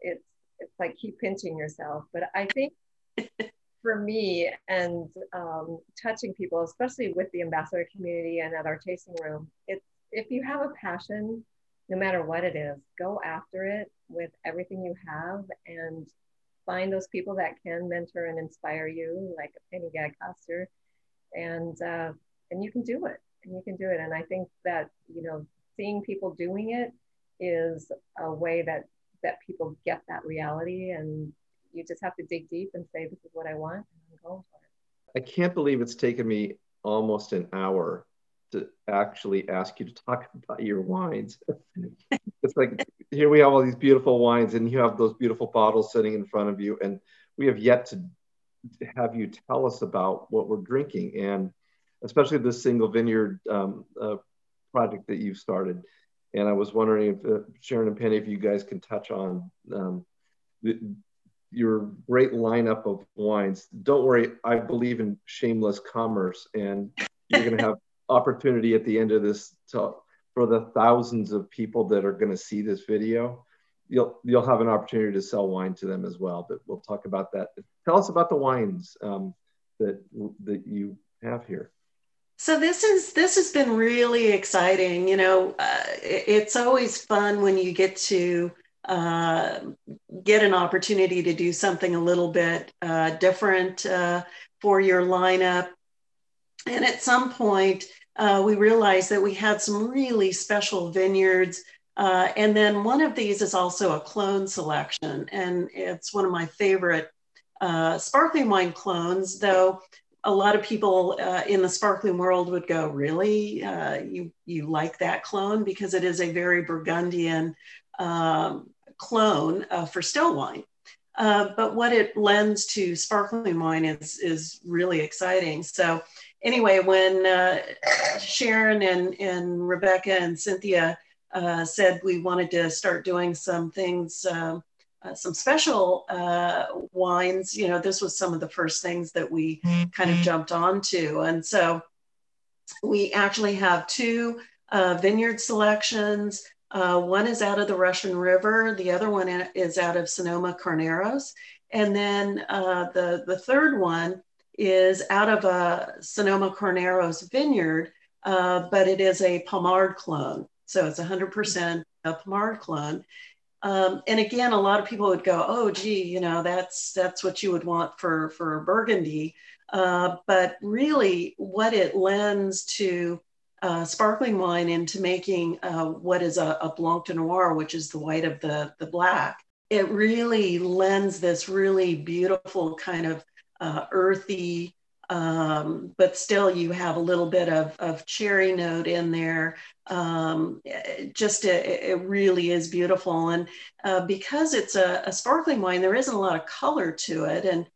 it's it's like keep pinching yourself. But I think for me and um, touching people, especially with the ambassador community and at our tasting room, it's if you have a passion, no matter what it is, go after it with everything you have and find those people that can mentor and inspire you, like a Penny Gadd-Coster, and uh, and you can do it, and you can do it. And I think that you know, seeing people doing it is a way that that people get that reality and you just have to dig deep and say, this is what I want, and I'm going for it. I can't believe it's taken me almost an hour to actually ask you to talk about your wines. it's like here we have all these beautiful wines, and you have those beautiful bottles sitting in front of you, and we have yet to have you tell us about what we're drinking, and especially this single vineyard um, uh, project that you've started. And I was wondering if uh, Sharon and Penny, if you guys can touch on um, the, your great lineup of wines. Don't worry, I believe in shameless commerce, and you're going to have opportunity at the end of this to, for the thousands of people that are going to see this video. You'll you'll have an opportunity to sell wine to them as well. But we'll talk about that. Tell us about the wines um, that that you have here. So this is this has been really exciting. You know, uh, it's always fun when you get to uh, get an opportunity to do something a little bit uh, different uh, for your lineup. And at some point, uh, we realized that we had some really special vineyards. Uh, and then one of these is also a clone selection, and it's one of my favorite sparkling wine clones, though a lot of people uh, in the sparkling world would go, really? Uh, you, you like that clone? Because it is a very Burgundian um, clone uh, for still wine. Uh, but what it lends to sparkling wine is, is really exciting. So anyway, when uh, Sharon and, and Rebecca and Cynthia uh, said we wanted to start doing some things um, uh, some special uh, wines. You know, this was some of the first things that we mm-hmm. kind of jumped onto. And so we actually have two uh, vineyard selections. Uh, one is out of the Russian River, the other one is out of Sonoma Carneros. And then uh, the, the third one is out of a Sonoma Carneros vineyard, uh, but it is a Pommard clone. So it's 100% a Pommard clone. Um, and again, a lot of people would go, "Oh, gee, you know, that's that's what you would want for for Burgundy." Uh, but really, what it lends to uh, sparkling wine into making uh, what is a, a, Blanc de Noir, which is the white of the the black, it really lends this really beautiful kind of uh, earthy um, but still you have a little bit of, of cherry note in there. Um, just a, it really is beautiful. And uh, because it's a, a, sparkling wine, there isn't a lot of color to it. And,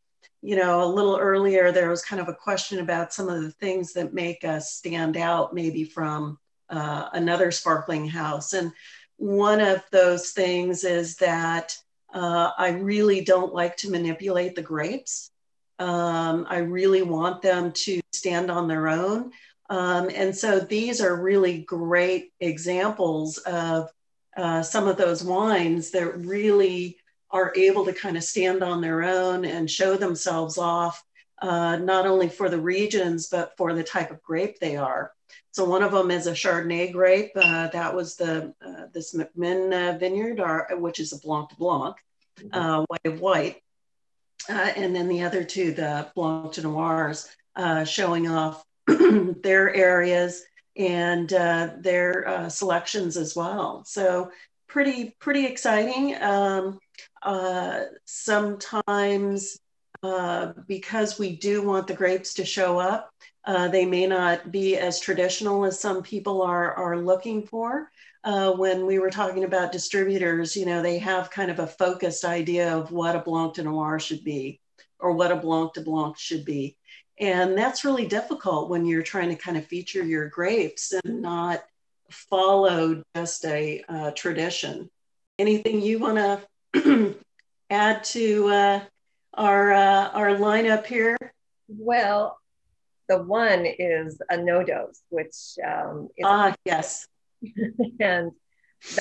you know, a little earlier, there was kind of a question about some of the things that make us stand out maybe from uh, another sparkling house. And one of those things is that uh, I really don't like to manipulate the grapes. Um, I really want them to stand on their own. Um, and so these are really great examples of uh, some of those wines that really are able to kind of stand on their own and show themselves off, uh, not only for the regions, but for the type of grape they are. So one of them is a Chardonnay grape. Uh, that was the uh, this McMinn uh, vineyard, or, which is a Blanc de Blanc, mm-hmm. uh, white of white uh, and then the other two, the Blanc de Noirs, uh, showing off their areas and uh, their uh, selections as well. So pretty pretty exciting. Um, uh, sometimes uh, because we do want the grapes to show up, they may not be as traditional as some people are are looking for uh, when we were talking about distributors, you know, they have kind of a focused idea of what a Blanc de Noir should be or what a Blanc de Blanc should be. And that's really difficult when you're trying to kind of feature your grapes and not follow just a uh, tradition. Anything you want to add to uh, our, uh, our lineup here? Well, the one is a no dose, which um, is ah yes, and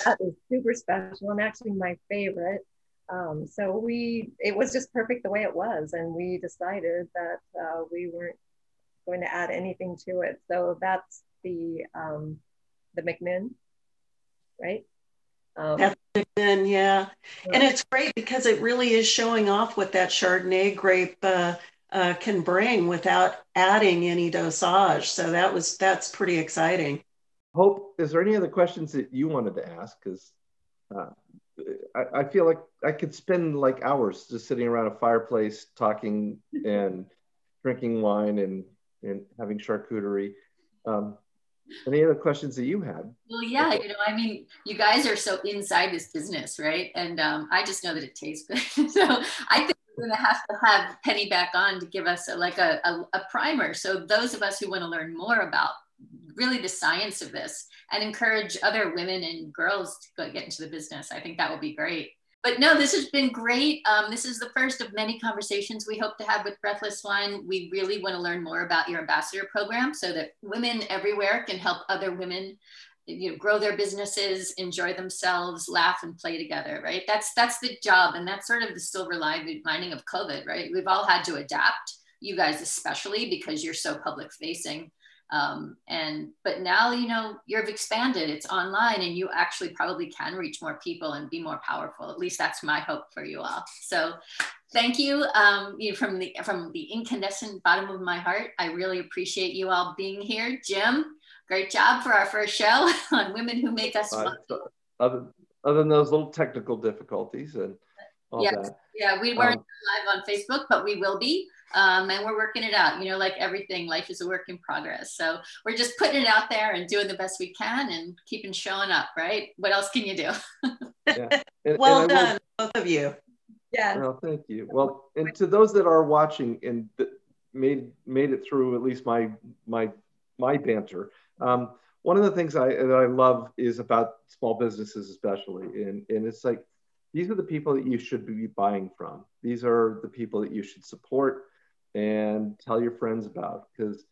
that is super special and actually my favorite. Um, so we, it was just perfect the way it was, and we decided that uh, we weren't going to add anything to it. So that's the um, the McMinn, right? Um, that's McMinn, yeah. And it's great because it really is showing off what that Chardonnay grape uh, uh, can bring without adding any dosage. So that was that's pretty exciting. Hope, is there any other questions that you wanted to ask? Because uh, I, I, feel like I could spend like hours just sitting around a fireplace talking and drinking wine and, and having charcuterie. Um, any other questions that you had? Well, yeah, you know, I mean, you guys are so inside this business, right? And um, I just know that it tastes good. so I think we're going to have to have Penny back on to give us a, like a, a, a primer. So those of us who want to learn more about really the science of this and encourage other women and girls to get into the business, I think that will be great but no, this has been great. Um, this is the first of many conversations we hope to have with Breathless Wine. We really want to learn more about your ambassador program so that women everywhere can help other women you know grow their businesses enjoy themselves laugh and play together right that's that's the job and that's sort of the silver lining of covid right we've all had to adapt you guys especially because you're so public facing um, and but now you know you've expanded it's online and you actually probably can reach more people and be more powerful at least that's my hope for you all so thank you um, you know, from the from the incandescent bottom of my heart i really appreciate you all being here jim great job for our first show on women who make us uh, other, other than those little technical difficulties and all yes. that. yeah we weren't um, live on facebook but we will be um, and we're working it out. You know, like everything, life is a work in progress. So we're just putting it out there and doing the best we can and keeping showing up, right? What else can you do? yeah. and, well and done, will, both of you. Yeah. Well, thank you. Well, and to those that are watching and made made it through at least my my my banter. Um, one of the things I that I love is about small businesses, especially, and and it's like these are the people that you should be buying from. These are the people that you should support and tell your friends about because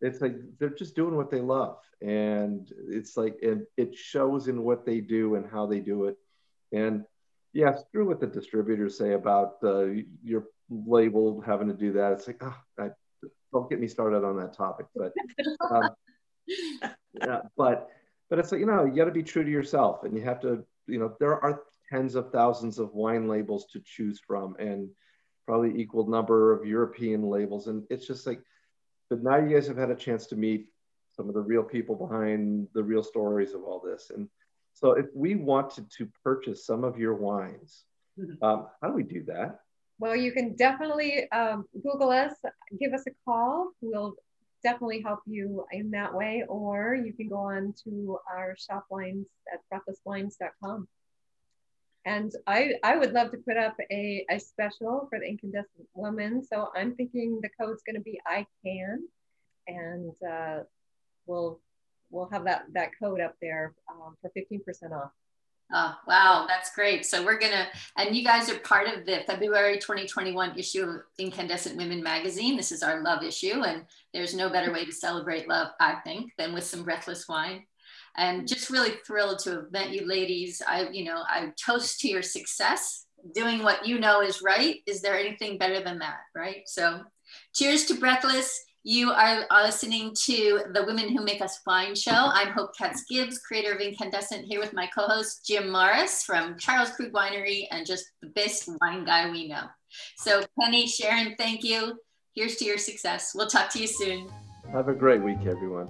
it's like they're just doing what they love. And it's like it, it shows in what they do and how they do it. And yeah true what the distributors say about uh, your label having to do that. It's like oh, I, don't get me started on that topic but um, yeah, but but it's like you know you got to be true to yourself and you have to you know there are tens of thousands of wine labels to choose from. And probably equal number of European labels. And it's just like, but now you guys have had a chance to meet some of the real people behind the real stories of all this. And so if we wanted to purchase some of your wines, mm-hmm. um, how do we do that? Well, you can definitely um, Google us, give us a call. We'll definitely help you in that way. Or you can go on to our shop wines at breathlesswines.com. And I, I would love to put up a, a special for the incandescent woman. So I'm thinking the code's going to be I can, and uh, we'll we'll have that that code up there um, for 15% off. Oh, wow, that's great. So we're gonna, and you guys are part of the February 2021 issue of Incandescent Women magazine. This is our love issue, and there's no better way to celebrate love, I think, than with some breathless wine and mm. just really thrilled to have met you ladies. I, you know, I toast to your success. Doing what you know is right. Is there anything better than that, right? So, cheers to Breathless. You are listening to the Women Who Make Us Wine show. I'm Hope Katz Gibbs, creator of Incandescent, here with my co host Jim Morris from Charles Krug Winery and just the best wine guy we know. So, Penny, Sharon, thank you. Here's to your success. We'll talk to you soon. Have a great week, everyone.